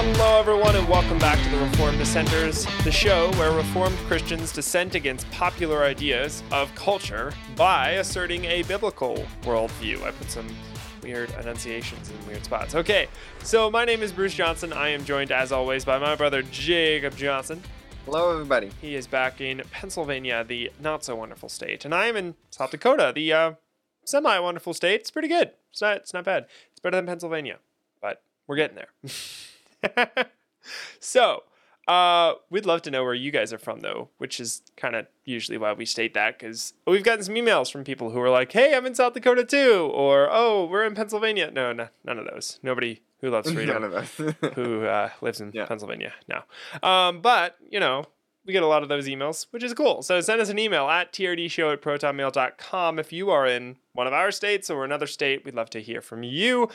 Hello everyone, and welcome back to the Reformed Dissenters, the show where Reformed Christians dissent against popular ideas of culture by asserting a biblical worldview. I put some weird enunciations in weird spots. Okay, so my name is Bruce Johnson. I am joined, as always, by my brother Jacob Johnson. Hello, everybody. He is back in Pennsylvania, the not so wonderful state, and I am in South Dakota, the uh, semi wonderful state. It's pretty good. It's not. It's not bad. It's better than Pennsylvania, but we're getting there. so, uh, we'd love to know where you guys are from, though, which is kind of usually why we state that because we've gotten some emails from people who are like, "Hey, I'm in South Dakota too," or "Oh, we're in Pennsylvania." No, no, none of those. Nobody who loves freedom None of us. who uh, lives in Yeah. Pennsylvania now. Um, but, you know, we get a lot of those emails, which is cool. So send us an email at trdshow at protonmail.com if you are in one of our states or another state. We'd love to hear from you.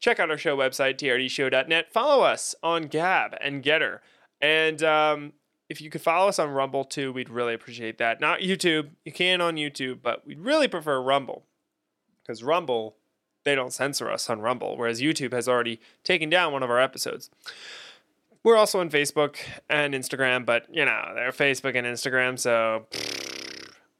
Check out our show website, trdshow.net. Follow us on Gab and Gettr. And um, if you could follow us on Rumble too, we'd really appreciate that. Not YouTube. You can on YouTube, but we'd really prefer Rumble because Rumble they don't censor us on Rumble, whereas YouTube has already taken down one of our episodes. We're also on Facebook and Instagram, but you know, they're Facebook and Instagram, so.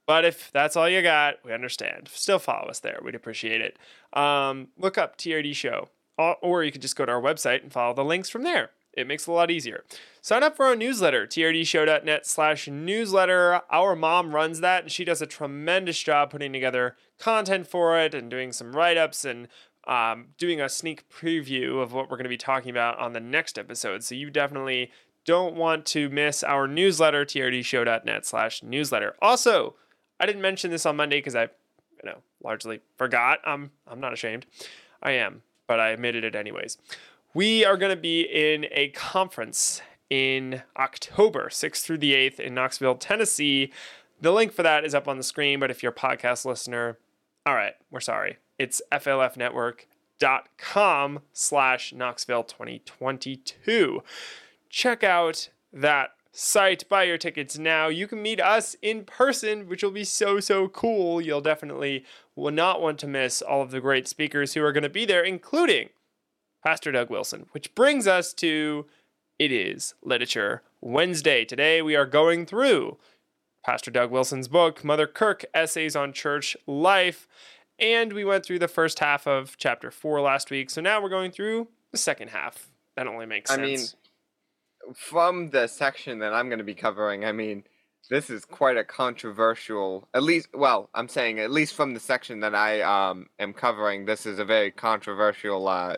But if that's all you got, we understand. Still follow us there. We'd appreciate it. Um, look up TRD Show, or, you could just go to our website and follow the links from there. It makes it a lot easier. Sign up for our newsletter, trdshow.net slash newsletter. Our mom runs that, and she does a tremendous job putting together content for it and doing some write ups and um, doing a sneak preview of what we're going to be talking about on the next episode. So you definitely don't want to miss our newsletter, trdshow.net slash newsletter. Also, I didn't mention this on Monday because I, you know, largely forgot. I'm, I'm not ashamed. I am, but I admitted it anyways. We are going to be in a conference in October 6th through the 8th in Knoxville, Tennessee. The link for that is up on the screen, but if you're a podcast listener, all right, we're sorry. It's flfnetwork.com slash Knoxville 2022. Check out that site, buy your tickets now. You can meet us in person, which will be so, so cool. You'll definitely will not want to miss all of the great speakers who are going to be there, including Pastor Doug Wilson, which brings us to It is Literature Wednesday. Today we are going through Pastor Doug Wilson's book, Mother Kirk Essays on Church Life. And we went through the first half of chapter four last week. So now we're going through the second half. That only makes I sense. mean, from the section that I'm going to be covering, I mean, this is quite a controversial. At least, well, I'm saying at least from the section that I um am covering, this is a very controversial uh,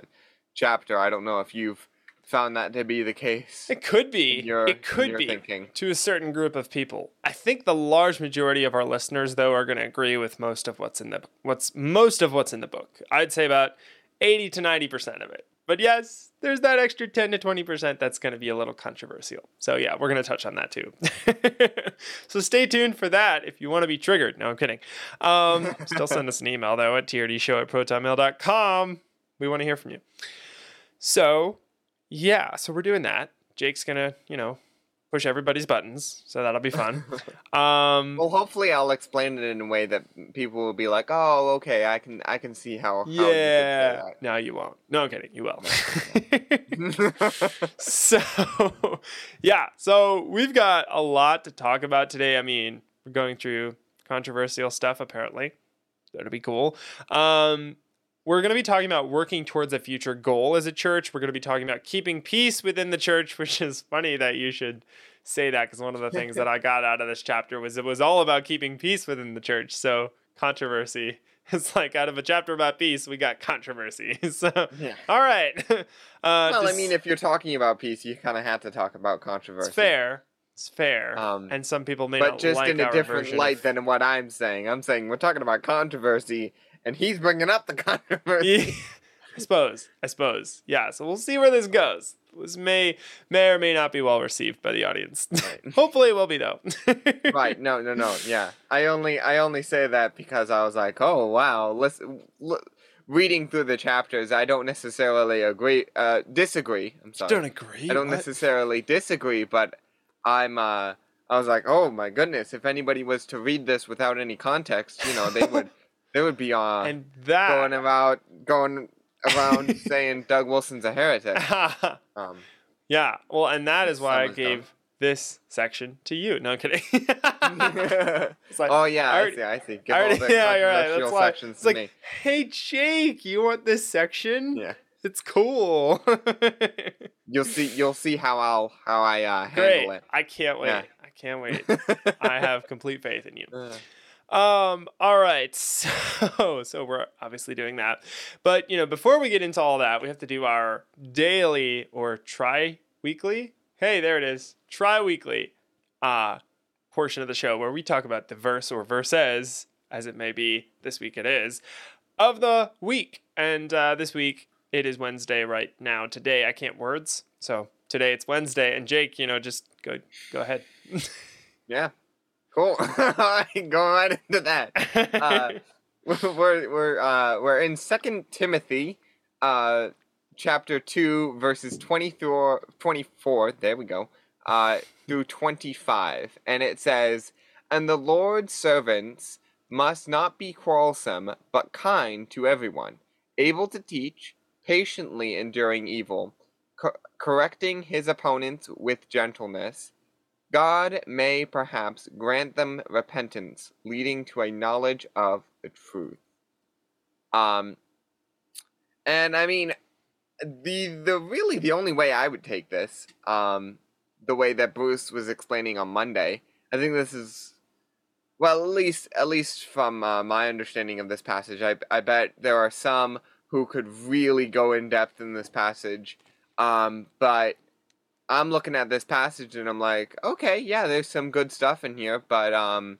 chapter. I don't know if you've found that to be the case. it could be. your- it could be thinking. to a certain group of people. I think the large majority of our listeners, though, are going to agree with most of what's in the what's most of what's in the book. I'd say about eighty to ninety percent of it. But yes, there's that extra ten to twenty percent that's going to be a little controversial. So yeah, we're going to touch on that too. so stay tuned for that if you want to be triggered. No, I'm kidding. Um, still send us an email though at trdshow at protonmail.com. We want to hear from you. So yeah, so we're doing that. Jake's gonna, you know, push everybody's buttons, so that'll be fun. Um, Well, hopefully, I'll explain it in a way that people will be like, "Oh, okay, I can, I can see how." how you yeah. No, you won't. No, I'm kidding. You will. so, yeah. So we've got a lot to talk about today. I mean, we're going through controversial stuff. Apparently, that'll be cool. Um, we're going to be talking about working towards a future goal as a church. We're going to be talking about keeping peace within the church, which is funny that you should say that because one of the things that I got out of this chapter was it was all about keeping peace within the church. So controversy. It's like out of a chapter about peace, we got controversy. So, yeah. all right. Uh, Well, I mean, if you're talking about peace, you kind of have to talk about controversy. it's fair. It's fair. Um, and some people may but just like in a different light of- than what I'm saying. I'm saying we're talking about controversy, and he's bringing up the controversy. I suppose. I suppose. Yeah. So we'll see where this goes. This may may or may not be well received by the audience. Right. Hopefully, it will be though. right? No, no, no. Yeah, I only, I only say that because I was like, oh wow, listen. L- reading through the chapters, I don't necessarily agree, uh, disagree. I'm sorry. Don't agree. I don't What? necessarily disagree, but I'm uh I was like, "Oh my goodness, if anybody was to read this without any context, you know, they would they would be on And that going about going around saying Doug Wilson's a heretic. Um, yeah. Well, and that is why I Some of them. gave this section to you. No I'm kidding. It's like, oh yeah, I I, see. I see. Give I all already- the yeah, you're right. That's why it's like, me. hey Jake, you want this section? Yeah, It's cool. you'll see. You'll see how I'll how I uh, Great. handle it. I can't wait. Yeah. I can't wait. I have complete faith in you. Uh, Um, all right. So so we're obviously doing that. But you know, before we get into all that, we have to do our daily or tri weekly. Hey, there it is. Tri weekly uh portion of the show where we talk about the verse or verses, as it may be, this week it is, of the week. And uh this week it is Wednesday right now. Today I can't words. So today it's Wednesday. And Jake, you know, just go go ahead. yeah, cool. All right, Going right into that. Uh, we're we're uh, we're in Second Timothy, uh, chapter two, verses 24, 24 There we go. Uh, through twenty five, and it says, "And the Lord's servants must not be quarrelsome, but kind to everyone, able to teach, patiently enduring evil, cor- correcting his opponents with gentleness." God may perhaps grant them repentance, leading to a knowledge of the truth. Um, and I mean, the the really the only way I would take this, um, the way that Bruce was explaining on Monday, I think this is, well, at least at least from uh, my understanding of this passage, I I bet there are some who could really go in depth in this passage, um, but I'm looking at this passage and I'm like, okay, yeah, there's some good stuff in here, but um,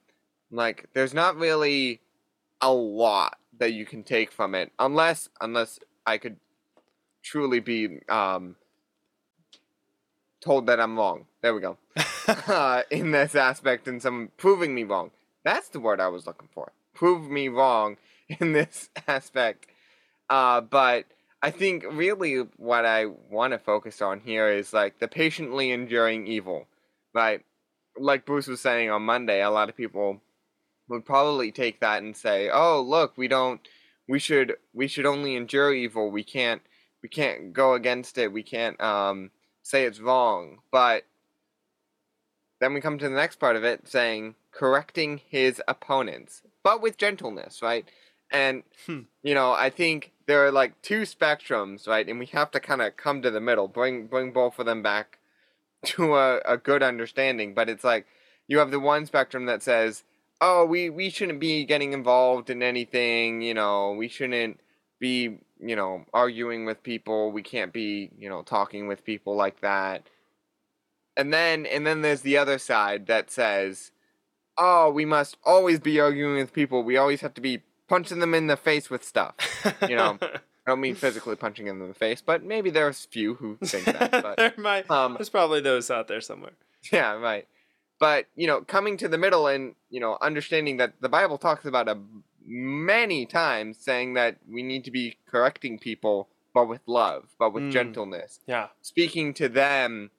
like, there's not really a lot that you can take from it, unless unless I could truly be um told that I'm wrong. There we go. uh, in this aspect, and some proving me wrong. That's the word I was looking for. Prove me wrong in this aspect. Uh, but I think really what I want to focus on here is like the patiently enduring evil, right? Like Bruce was saying on Monday, a lot of people would probably take that and say, "Oh, look, we don't. We should. We should only endure evil. We can't. We can't go against it. We can't um, say it's wrong." But then we come to the next part of it, saying correcting his opponents, but with gentleness, right? And Hmm. you know, I think there are like two spectrums, right? And we have to kind of come to the middle, bring bring both of them back to a, a good understanding. But it's like you have the one spectrum that says, "Oh, we we shouldn't be getting involved in anything. You know, we shouldn't be, you know, arguing with people. We can't be, you know, talking with people like that." And then and then there's the other side that says, "Oh, we must always be arguing with people. We always have to be punching them in the face with stuff." you know, I don't mean physically punching them in the face, but maybe there's few who think that. But there might, um, there's probably those out there somewhere. yeah, right. But you know, coming to the middle and you know, understanding that the Bible talks about a many times, saying that we need to be correcting people, but with love, but with Mm. gentleness, Yeah. speaking to them,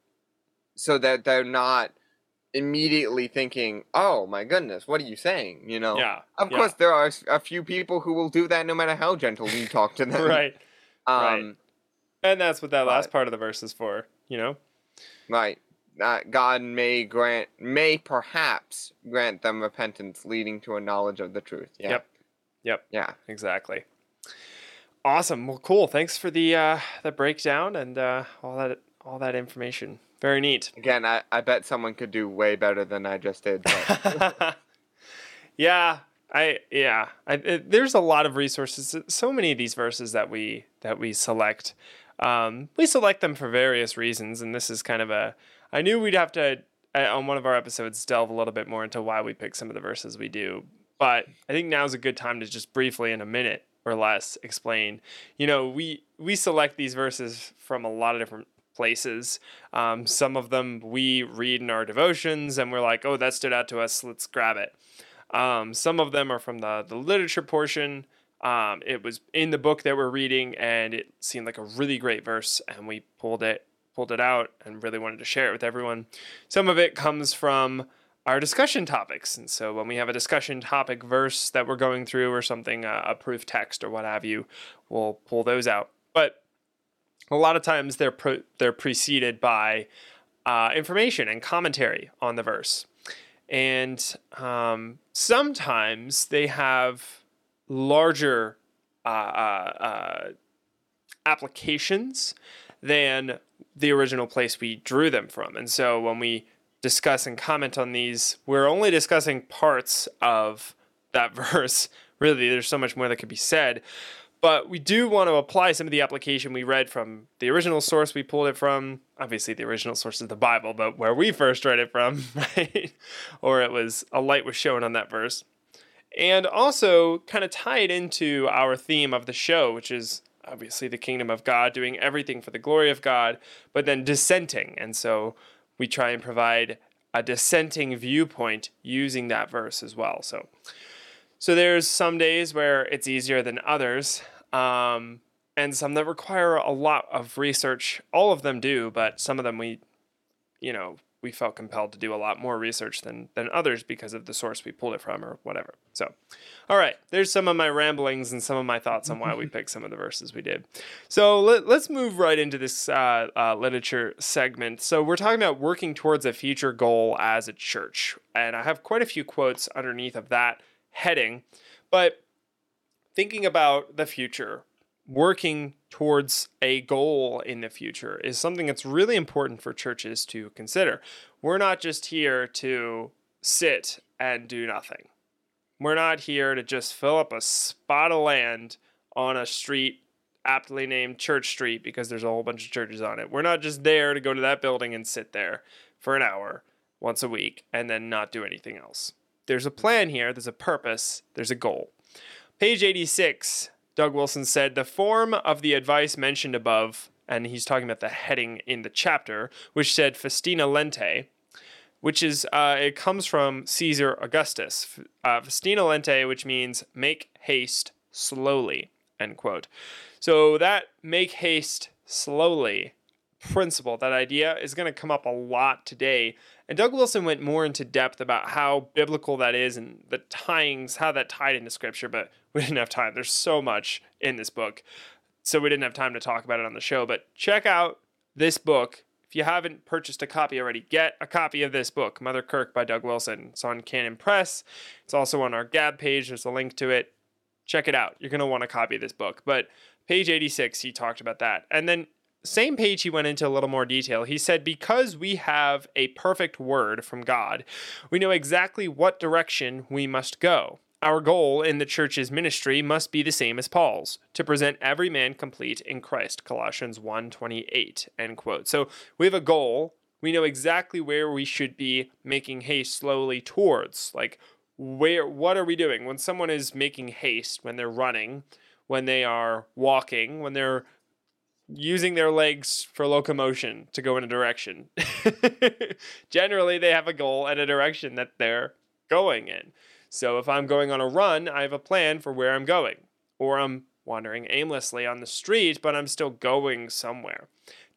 so that they're not immediately thinking, "Oh my goodness, what are you saying?" You know. Yeah. Of yeah. course, there are a few people who will do that, no matter how gentle you talk to them. right. Um, right. And that's what that last part of the verse is for, you know? Right. Uh, God may grant, may perhaps grant them repentance, leading to a knowledge of the truth. Yeah. Yep. Yep. Yeah. Exactly. Awesome. Well, cool. Thanks for the uh the breakdown and uh all that all that information. Very neat. Again, I, I bet someone could do way better than I just did. But yeah, I yeah. I, it, there's a lot of resources. So many of these verses that we that we select, um, we select them for various reasons, and this is kind of a. I knew we'd have to uh, on one of our episodes delve a little bit more into why we pick some of the verses we do, but I think now's a good time to just briefly, in a minute or less, explain. You know, we we select these verses from a lot of different places. Um, some of them we read in our devotions, and we're like, "Oh, that stood out to us. Let's grab it." Um, some of them are from the the literature portion. Um, it was in the book that we're reading, and it seemed like a really great verse, and we pulled it pulled it out and really wanted to share it with everyone. Some of it comes from our discussion topics, and so when we have a discussion topic verse that we're going through or something, uh, a proof text or what have you, we'll pull those out a lot of times they're pro- they're preceded by uh, information and commentary on the verse, and um, sometimes they have larger uh, uh, uh, applications than the original place we drew them from. And so when we discuss and comment on these, we're only discussing parts of that verse. Really, there's so much more that could be said. But we do want to apply some of the application we read from the original source we pulled it from. Obviously, the original source is the Bible, but where we first read it from, right? or it was a light was shown on that verse. And also kind of tie it into our theme of the show, which is obviously the kingdom of God, doing everything for the glory of God, but then dissenting. And so we try and provide a dissenting viewpoint using that verse as well. So, so there's some days where it's easier than others, um, and some that require a lot of research. All of them do, but some of them we, you know, we felt compelled to do a lot more research than than others because of the source we pulled it from or whatever. So, all right, there's some of my ramblings and some of my thoughts on why we picked some of the verses we did. So let, us move right into this uh, uh, literature segment. So we're talking about working towards a future goal as a church, and I have quite a few quotes underneath of that heading, but thinking about the future working towards a goal in the future is something that's really important for churches to consider. We're not just here to sit and do nothing. We're not here to just fill up a spot of land on a street aptly named Church Street because there's a whole bunch of churches on it. We're not just there to go to that building and sit there for an hour once a week and then not do anything else. There's a plan here, there's a purpose, there's a goal. Page 86 Doug Wilson said the form of the advice mentioned above, and he's talking about the heading in the chapter, which said Festina Lente, which is, uh, it comes from Caesar Augustus. Uh, Festina Lente, which means make haste slowly, end quote. So that make haste slowly principle, that idea is going to come up a lot today. And Doug Wilson went more into depth about how biblical that is and the tyings, how that tied into scripture, but we didn't have time. There's so much in this book. So we didn't have time to talk about it on the show. But check out this book. If you haven't purchased a copy already, get a copy of this book, Mother Kirk by Doug Wilson. It's on Canon Press. It's also on our Gab page. There's a link to it. Check it out. You're going to want a copy of this book. But page 86, he talked about that. And then same page he went into a little more detail. He said, Because we have a perfect word from God, we know exactly what direction we must go. Our goal in the church's ministry must be the same as Paul's, to present every man complete in Christ, Colossians 1:28, end quote. So we have a goal. We know exactly where we should be making haste slowly towards. Like where what are we doing? When someone is making haste, when they're running, when they are walking, when they're using their legs for locomotion to go in a direction. Generally, they have a goal and a direction that they're going in. So if I'm going on a run, I have a plan for where I'm going. Or I'm wandering aimlessly on the street, but I'm still going somewhere.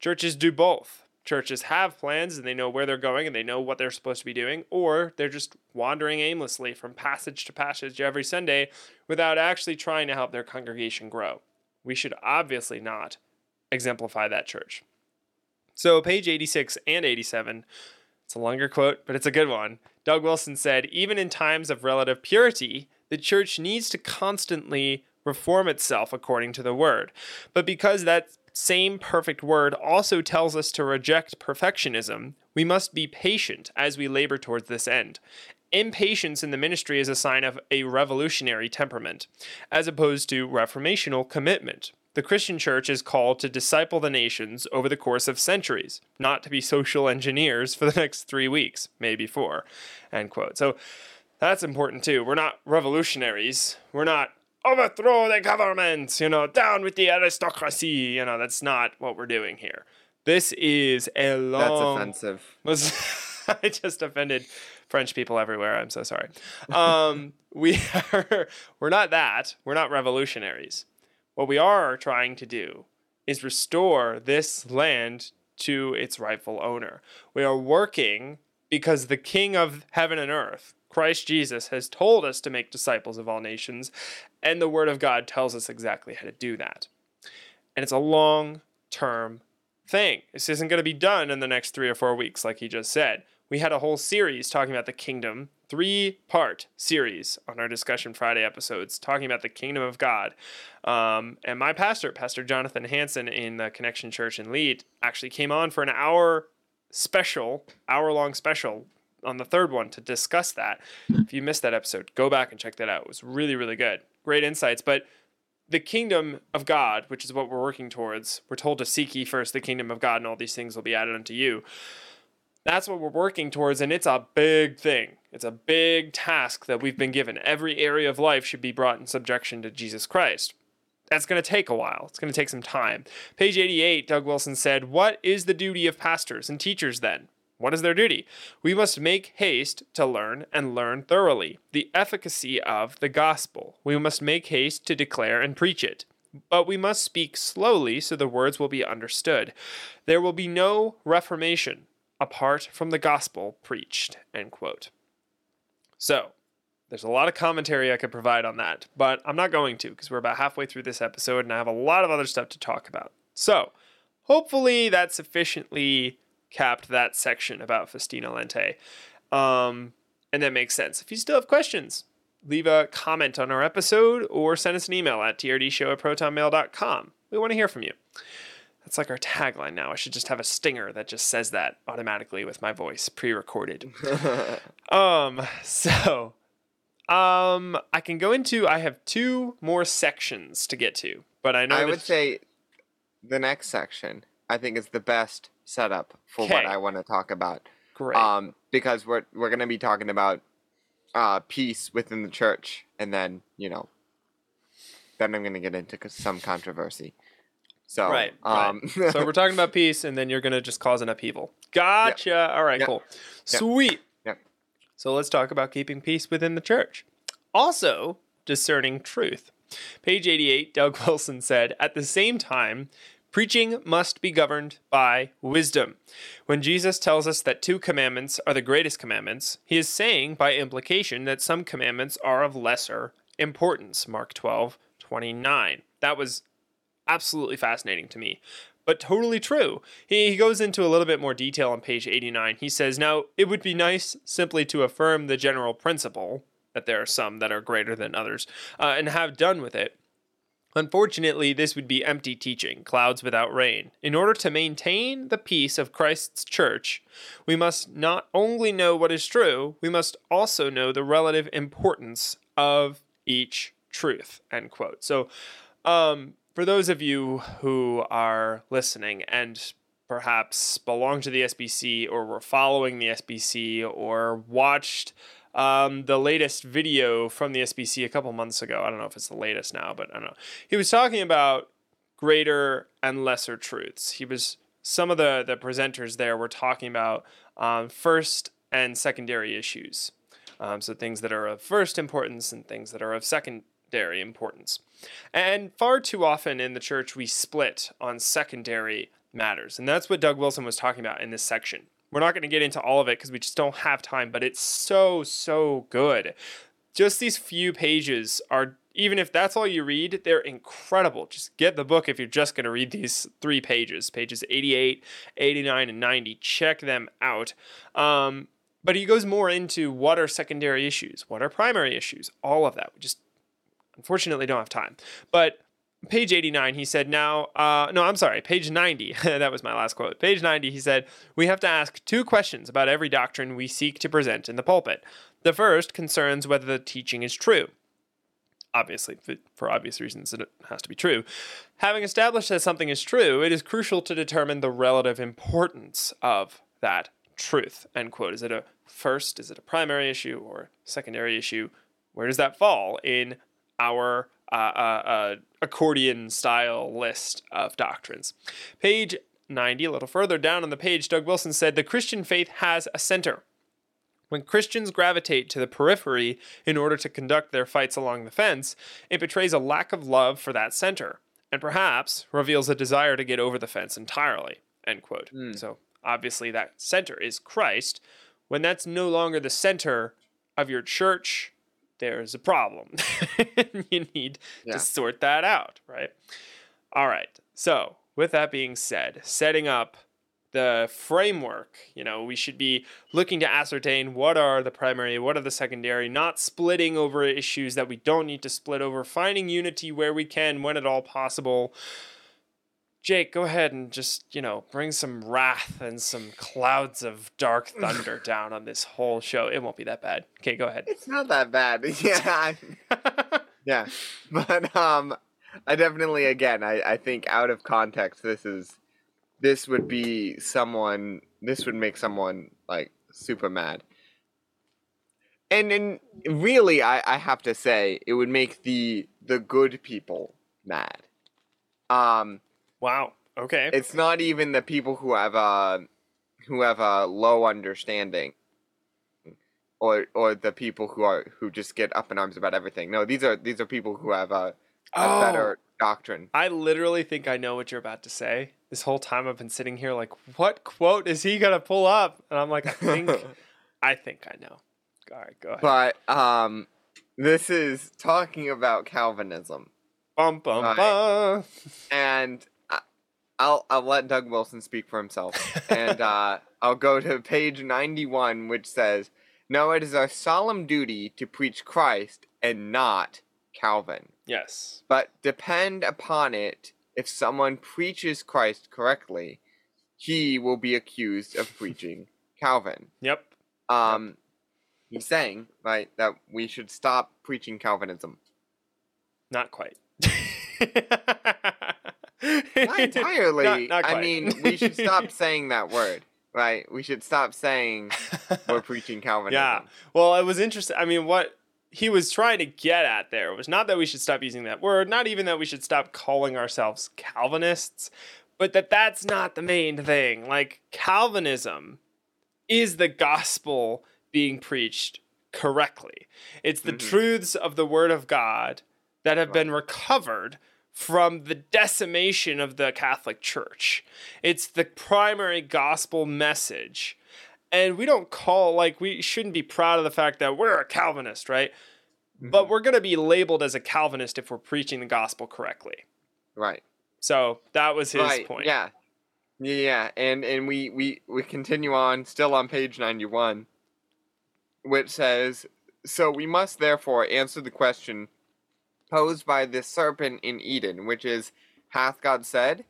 Churches do both. Churches have plans and they know where they're going and they know what they're supposed to be doing, or they're just wandering aimlessly from passage to passage every Sunday without actually trying to help their congregation grow. We should obviously not exemplify that church. So, page 86 and 87, it's a longer quote, but it's a good one. Doug Wilson said, Even in times of relative purity, the church needs to constantly reform itself according to the word. But because that same perfect word also tells us to reject perfectionism, we must be patient as we labor towards this end. Impatience in the ministry is a sign of a revolutionary temperament, as opposed to reformational commitment. The Christian church is called to disciple the nations over the course of centuries, not to be social engineers for the next three weeks, maybe four. End quote. So that's important too. We're not revolutionaries. We're not overthrow the government, you know, down with the aristocracy. You know, that's not what we're doing here. This is a long. That's offensive. Was I just offended French people everywhere? I'm so sorry. Um, we are. We're not that. We're not revolutionaries. What we are trying to do is restore this land to its rightful owner. We are working because the King of heaven and earth, Christ Jesus, has told us to make disciples of all nations, and the Word of God tells us exactly how to do that. And it's a long, term thing. This isn't going to be done in the next three or four weeks, like he just said. We had a whole series talking about the kingdom, three part series on our Discussion Friday episodes, talking about the kingdom of God. Um, and my pastor, Pastor Jonathan Hanson in the Connection Church in Lead, actually came on for an hour special, hour long special on the third one to discuss that. If you missed that episode, go back and check that out. It was really, really good. Great insights. But the kingdom of God, which is what we're working towards, we're told to seek ye first the kingdom of God, and all these things will be added unto you. That's what we're working towards, and it's a big thing. It's a big task that we've been given. Every area of life should be brought in subjection to Jesus Christ. That's going to take a while. It's going to take some time. Page 88, Doug Wilson said, What is the duty of pastors and teachers then? What is their duty? We must make haste to learn and learn thoroughly the efficacy of the gospel. We must make haste to declare and preach it. But we must speak slowly so the words will be understood. There will be no reformation apart from the gospel preached. End quote. So, there's a lot of commentary I could provide on that, but I'm not going to because we're about halfway through this episode and I have a lot of other stuff to talk about. So, hopefully, that sufficiently capped that section about Festina Lente. Um, and that makes sense. If you still have questions, leave a comment on our episode or send us an email at trdshow at protonmail.com. We want to hear from you. That's like our tagline now. I should just have a stinger that just says that automatically with my voice pre-recorded. um, so um I can go into I have two more sections to get to, but I know I would say the next section I think is the best setup for what I want to talk about. great. Um, because we're we're gonna be talking about uh peace within the church, and then you know, then I'm gonna get into some controversy. So Right, right. um, so we're talking about peace, and then you're gonna just cause an upheaval. Gotcha. All right, Yep. cool. Yep. Sweet. So let's talk about keeping peace within the church. Also, discerning truth. Page 88, Doug Wilson said, At the same time, preaching must be governed by wisdom. When Jesus tells us that two commandments are the greatest commandments, he is saying by implication that some commandments are of lesser importance. Mark 12, 29. That was absolutely fascinating to me, but totally true. He, he goes into a little bit more detail on page 89. He says, Now, it would be nice simply to affirm the general principle that there are some that are greater than others uh, and have done with it. Unfortunately, this would be empty teaching, clouds without rain. In order to maintain the peace of Christ's church, we must not only know what is true, we must also know the relative importance of each truth. End quote. So, um, for those of you who are listening and perhaps belong to the SBC or were following the SBC or watched um, the latest video from the SBC a couple months ago. I don't know if it's the latest now, but I don't know. He was talking about greater and lesser truths. He was some of the the presenters there were talking about um, first and secondary issues. Um, so things that are of first importance and things that are of secondary importance. And far too often in the church, we split on secondary matters. And that's what Doug Wilson was talking about in this section. We're not going to get into all of it because we just don't have time, but it's so, so good. Just these few pages are, even if that's all you read, they're incredible. Just get the book if you're just going to read these three pages pages 88, 89, and 90. Check them out. Um, but he goes more into what are secondary issues, what are primary issues, all of that. We just unfortunately don't have time. But page 89, he said, now, uh, no, I'm sorry, page 90. that was my last quote. Page 90, he said, we have to ask two questions about every doctrine we seek to present in the pulpit. The first concerns whether the teaching is true. Obviously, for, obvious reasons, it has to be true. Having established that something is true, it is crucial to determine the relative importance of that truth. End quote. Is it a first? Is it a primary issue or secondary issue? Where does that fall in our uh, uh, uh, accordion style list of doctrines? Page 90, a little further down on the page, Doug Wilson said the Christian faith has a center. When Christians gravitate to the periphery in order to conduct their fights along the fence, it betrays a lack of love for that center, and perhaps reveals a desire to get over the fence entirely. End quote. Mm. So obviously that center is Christ. When that's no longer the center of your church, there's a problem. you need Yeah. to sort that out, right? All right. So with that being said, setting up the framework, you know, we should be looking to ascertain what are the primary, what are the secondary, not splitting over issues that we don't need to split over, finding unity where we can when at all possible. Jake, go ahead and just, you know, bring some wrath and some clouds of dark thunder down on this whole show. It won't be that bad. Okay, go ahead. It's not that bad. Yeah. I- yeah. But um I definitely again I, I think out of context this is this would be someone this would make someone like super mad. And and really I, I have to say it would make the the good people mad. Um wow. Okay. it's not even the people who have a who have a low understanding or or the people who are who just get up in arms about everything no these are these are people who have a, a Oh. better doctrine I literally think I know what you're about to say. This whole time I've been sitting here like, what quote is he gonna pull up? And I'm like, I think, I think I know. All right, go ahead. but um this is talking about calvinism bum bum Right. bum. and I'll I'll let Doug Wilson speak for himself, and uh, I'll go to page ninety one, which says, "No, it is our solemn duty to preach Christ and not Calvin, Yes. but depend upon it. If someone preaches Christ correctly, he will be accused of preaching Calvin." Yep. Um, he's saying right that we should stop preaching Calvinism. Not quite. Not entirely. Not- not I mean, we should stop saying that word, right? We should stop saying we're preaching Calvinism. Yeah. Well, it was interesting. I mean, what he was trying to get at there was not that we should stop using that word, not even that we should stop calling ourselves Calvinists, but that that's not the main thing. Like, Calvinism is the gospel being preached correctly, it's the Mhm. truths of the word of God that have been recovered from the decimation of the Catholic Church. It's the primary gospel message. And we don't call, like, we shouldn't be proud of the fact that we're a Calvinist, right? Mm-hmm. But we're going to be labeled as a Calvinist if we're preaching the gospel correctly. Right. So that was his right. point. Yeah. Yeah, yeah. And and we, we we continue on still on page 91 which says so we must therefore answer the question posed by the serpent in Eden which is hath God said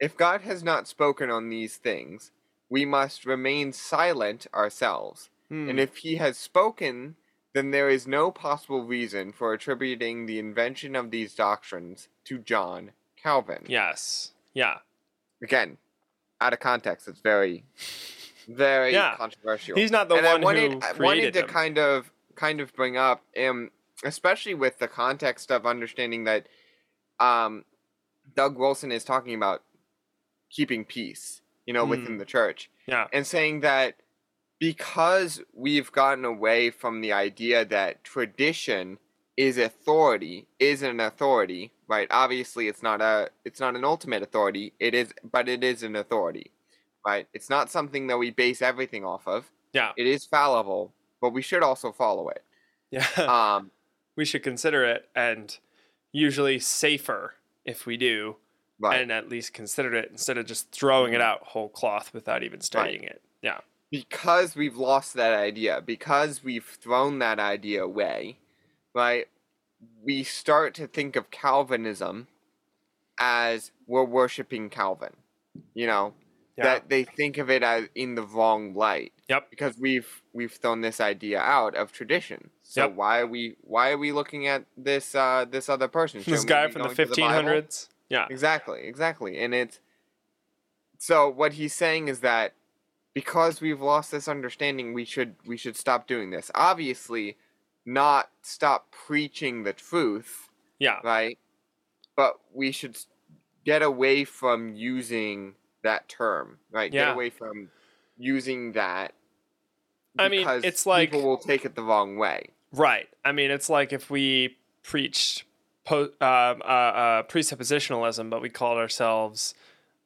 if God has not spoken on these things we must remain silent ourselves Hmm. and if he has spoken then there is no possible reason for attributing the invention of these doctrines to John Calvin yes. Yeah. again, out of context, it's very, very Yeah. controversial. He's not the and one I wanted, who I created wanted to them. kind of, kind of bring up, um, especially with the context of understanding that, um, Doug Wilson is talking about keeping peace, you know, Hmm. within the church, Yeah. and saying that because we've gotten away from the idea that tradition is authority is an authority right obviously it's not a it's not an ultimate authority it is but it is an authority right it's not something that we base everything off of Yeah. it is fallible but we should also follow it Yeah. um we should consider it and usually safer if we do right and at least consider it instead of just throwing it mm-hmm. out whole cloth without even studying it. Yeah. because we've lost that idea, because we've thrown that idea away, right? We start to think of Calvinism as we're worshiping Calvin. You know, Yeah. that they think of it as in the wrong light yep. because we've we've thrown this idea out of tradition. So Yep. why are we why are we looking at this uh this other person? This Shouldn't we guy from the going to 1500s. yeah. Exactly, exactly. And it's so what he's saying is that because we've lost this understanding, we should we should stop doing this. Obviously, not stop preaching the truth, Yeah. right? But we should get away from using that term, right? Yeah. Get away from using that. I mean, it's like- people will take it the wrong way. Right. I mean, it's like if we preached po- um, uh, uh, presuppositionalism, but we called ourselves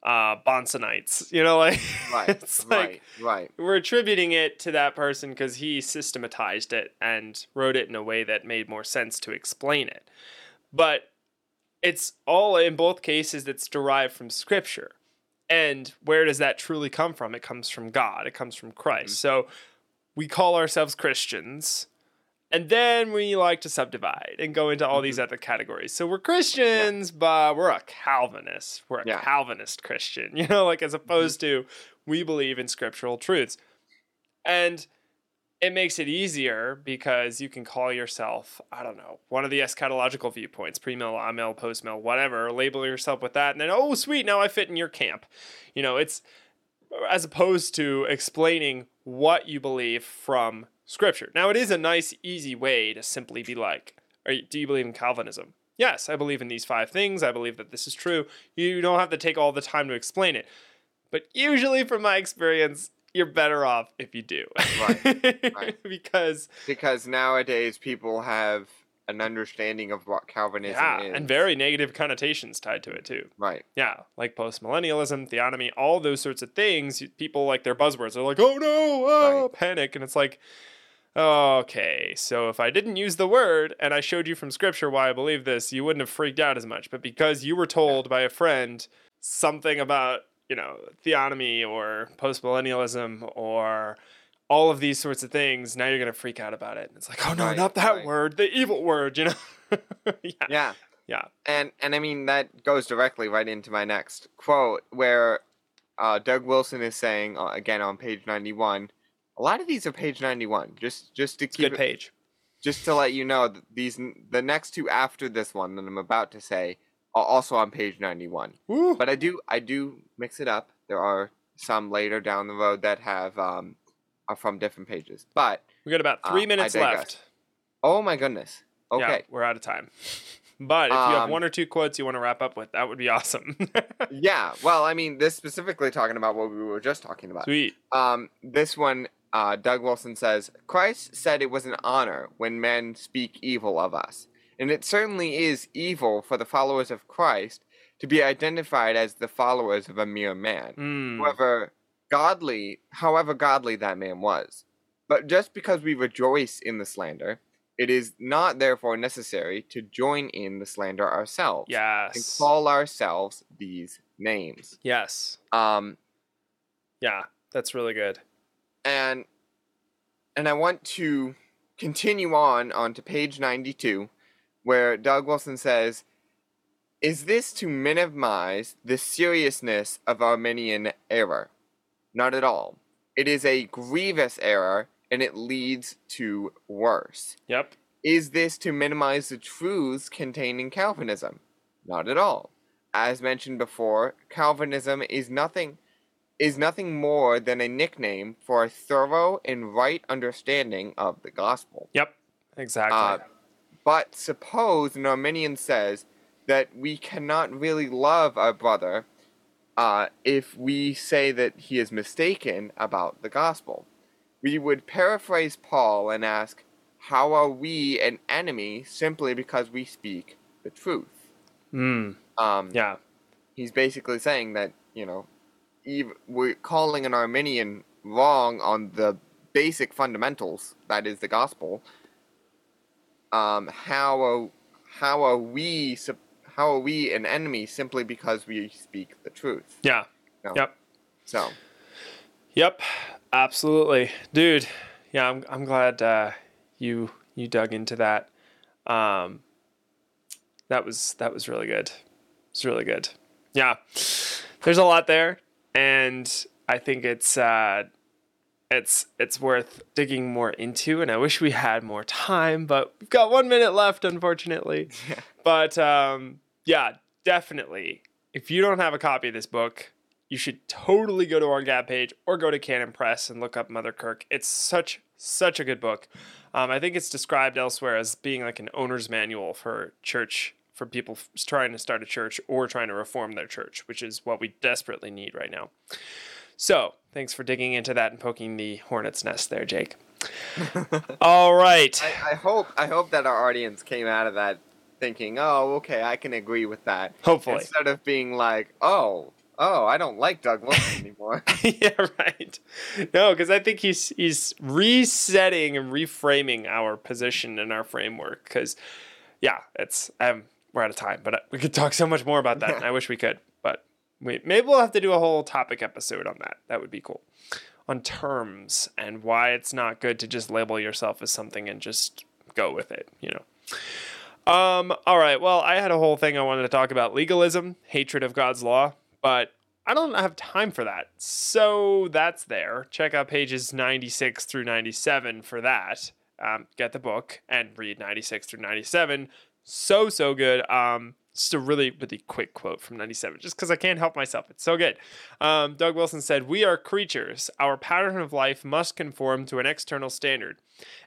uh, Bahnsenites. You know, like Right, it's like right, right. we're attributing it to that person because he systematized it and wrote it in a way that made more sense to explain it. But it's all in both cases that's derived from scripture. And where does that truly come from? It comes from God, it comes from Christ. Mm-hmm. So we call ourselves Christians. And then we like to subdivide and go into all these mm-hmm. other categories. So we're Christians, but we're a Calvinist. We're a Yeah. Calvinist Christian, you know, like as mm-hmm. opposed to we believe in scriptural truths. And it makes it easier because you can call yourself, I don't know, one of the eschatological viewpoints, pre-mill, amill, post-mill, whatever, label yourself with that, and then, oh, sweet, now I fit in your camp. You know, it's as opposed to explaining what you believe from scripture. Now, it is a nice, easy way to simply be like, do you believe in Calvinism? Yes, I believe in these five things. I believe that this is true. You don't have to take all the time to explain it. But usually, from my experience, you're better off if you do. Right, right. because, because nowadays people have an understanding of what Calvinism yeah, is. and very negative connotations tied to it too. right. Yeah, like postmillennialism, theonomy, all those sorts of things. People like their buzzwords. They're like, oh no, oh, Right. panic. And it's like, okay, so if I didn't use the word and I showed you from scripture why I believe this, you wouldn't have freaked out as much. But because you were told by a friend something about, you know, theonomy or postmillennialism or all of these sorts of things, now you're going to freak out about it. And it's like, oh no, Right, not that right. word, the evil word, you know? yeah. Yeah. Yeah. And and I mean that goes directly right into my next quote where uh, Doug Wilson is saying uh, again on page 91 a lot of these are page 91 just just to It's keep good it, page. just to let you know that these the next two after this one that I'm about to say also on page 91 Woo. but I do I do mix it up there are some later down the road that have um are from different pages but We got about three I minutes left. oh my goodness Yeah, okay we're out of time. But if you have Um, one or two quotes you want to wrap up with, that would be awesome. yeah well I mean this specifically talking about what we were just talking about Sweet. Um, this one, uh, Doug Wilson says, Christ said it was an honor when men speak evil of us. And it certainly is evil for the followers of Christ to be identified as the followers of a mere man, Mm. however godly, however godly that man was. But just because we rejoice in the slander, it is not therefore necessary to join in the slander ourselves and call ourselves these names. Yes. Um, Yeah, that's really good. and and I want to continue on onto page 92 where Doug Wilson says is this to minimize the seriousness of Arminian error not at all it is a grievous error and it leads to worse Yep. is this to minimize the truths contained in Calvinism? Not at all. As mentioned before, Calvinism is nothing is nothing more than a nickname for a thorough and right understanding of the gospel. Yep. Exactly. Uh, but suppose an Arminian says that we cannot really love our brother uh, if we say that he is mistaken about the gospel. We would paraphrase Paul and ask, How are we an enemy simply because we speak the truth? mm. Um, Yeah. He's basically saying that, you know, ev- we're calling an Arminian wrong on the basic fundamentals, that is the gospel. Um, how are how are we how are we an enemy simply because we speak the truth? Yeah. No. Yep. So Yep. Absolutely, dude. Yeah, I'm. I'm glad uh, you you dug into that. Um, that was that was really good. It's really good. Yeah. There's a lot there, and I think it's uh, it's it's worth digging more into. And I wish we had more time, but we've got one minute left, unfortunately. But um, yeah, definitely. If you don't have a copy of this book, you should totally go to our Gab page or go to Canon Press and look up Mother Kirk. It's such such a good book. Um, I think it's described elsewhere as being like an owner's manual for church for people trying to start a church or trying to reform their church, which is what we desperately need right now. So, thanks for digging into that and poking the hornet's nest there, Jake. All right. I, I hope I hope that our audience came out of that thinking, oh, okay, I can agree with that. Hopefully. Instead of being like, oh, oh, I don't like Doug Wilson anymore. yeah, right. No, because I think he's he's resetting and reframing our position and our framework. Because, yeah, it's um we're out of time, but we could talk so much more about that. and I wish we could, we, maybe we'll have to do a whole topic episode on that. That would be cool. On terms and why it's not good to just label yourself as something and just go with it, you know. Um, all right. Well, I had a whole thing I wanted to talk about legalism, hatred of God's law, but I don't have time for that. So that's there. Check out pages 96 through 97 for that. Um, get the book and read 96 through 97. So, so good. Um, just a really, really quick quote from 97, just because I can't help myself. It's so good. Um, Doug Wilson said, We are creatures. Our pattern of life must conform to an external standard.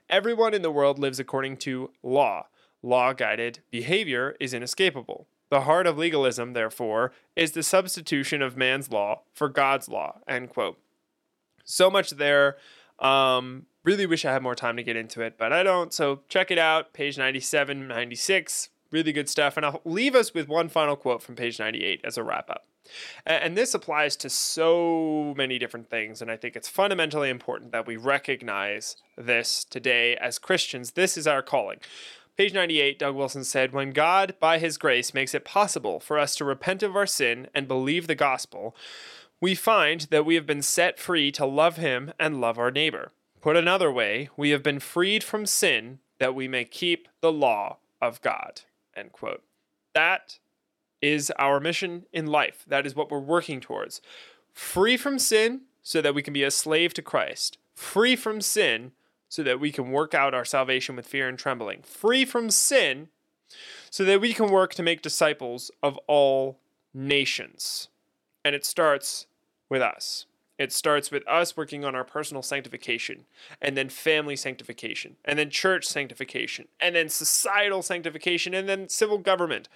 Everyone in the world lives according to law. Law guided behavior is inescapable. The heart of legalism, therefore, is the substitution of man's law for God's law. End quote. So much there. Um, really wish I had more time to get into it, but I don't. So check it out, page 97, 96. Really good stuff. And I'll leave us with one final quote from page 98 as a wrap up. And this applies to so many different things. And I think it's fundamentally important that we recognize this today as Christians. This is our calling. Page 98, Doug Wilson said, When God, by his grace, makes it possible for us to repent of our sin and believe the gospel, we find that we have been set free to love him and love our neighbor. Put another way, we have been freed from sin that we may keep the law of God. End quote. That is our mission in life. That is what we're working towards. Free from sin so that we can be a slave to Christ. Free from sin so that we can work out our salvation with fear and trembling, free from sin, so that we can work to make disciples of all nations. And it starts with us. It starts with us working on our personal sanctification, and then family sanctification, and then church sanctification, and then societal sanctification, and then civil government.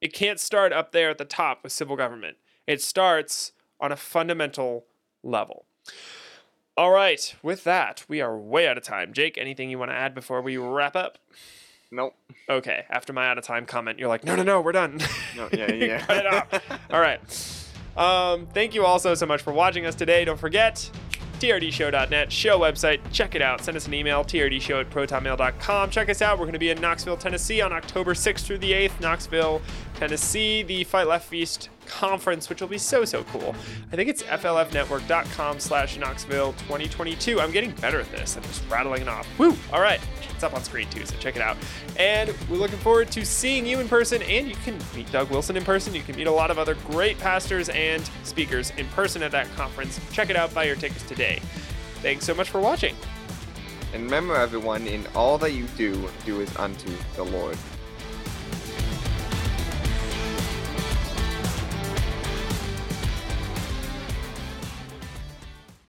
It can't start up there at the top with civil government. It starts on a fundamental level. All right, with that, we are way out of time. Jake, anything you want to add before we wrap up? Nope. Okay, after my out of time comment, you're like, no, no, no, we're done. No, yeah, yeah. Cut it off. All right. Um, thank you all so, so much for watching us today. Don't forget, trdshow.net, show website. Check it out. Send us an email, trdshow at protonmail.com. Check us out. We're going to be in Knoxville, Tennessee on October 6th through the 8th. Knoxville, Tennessee, the Fight Laugh Feast conference, which will be so, so cool. I think it's flfnetwork.com slash Knoxville 2022. I'm getting better at this. I'm just rattling it off. Woo! All right. It's up on screen too, so check it out. And we're looking forward to seeing you in person. And you can meet Doug Wilson in person. You can meet a lot of other great pastors and speakers in person at that conference. Check it out. Buy your tickets today. Thanks so much for watching. And remember, everyone, in all that you do, do as unto the Lord.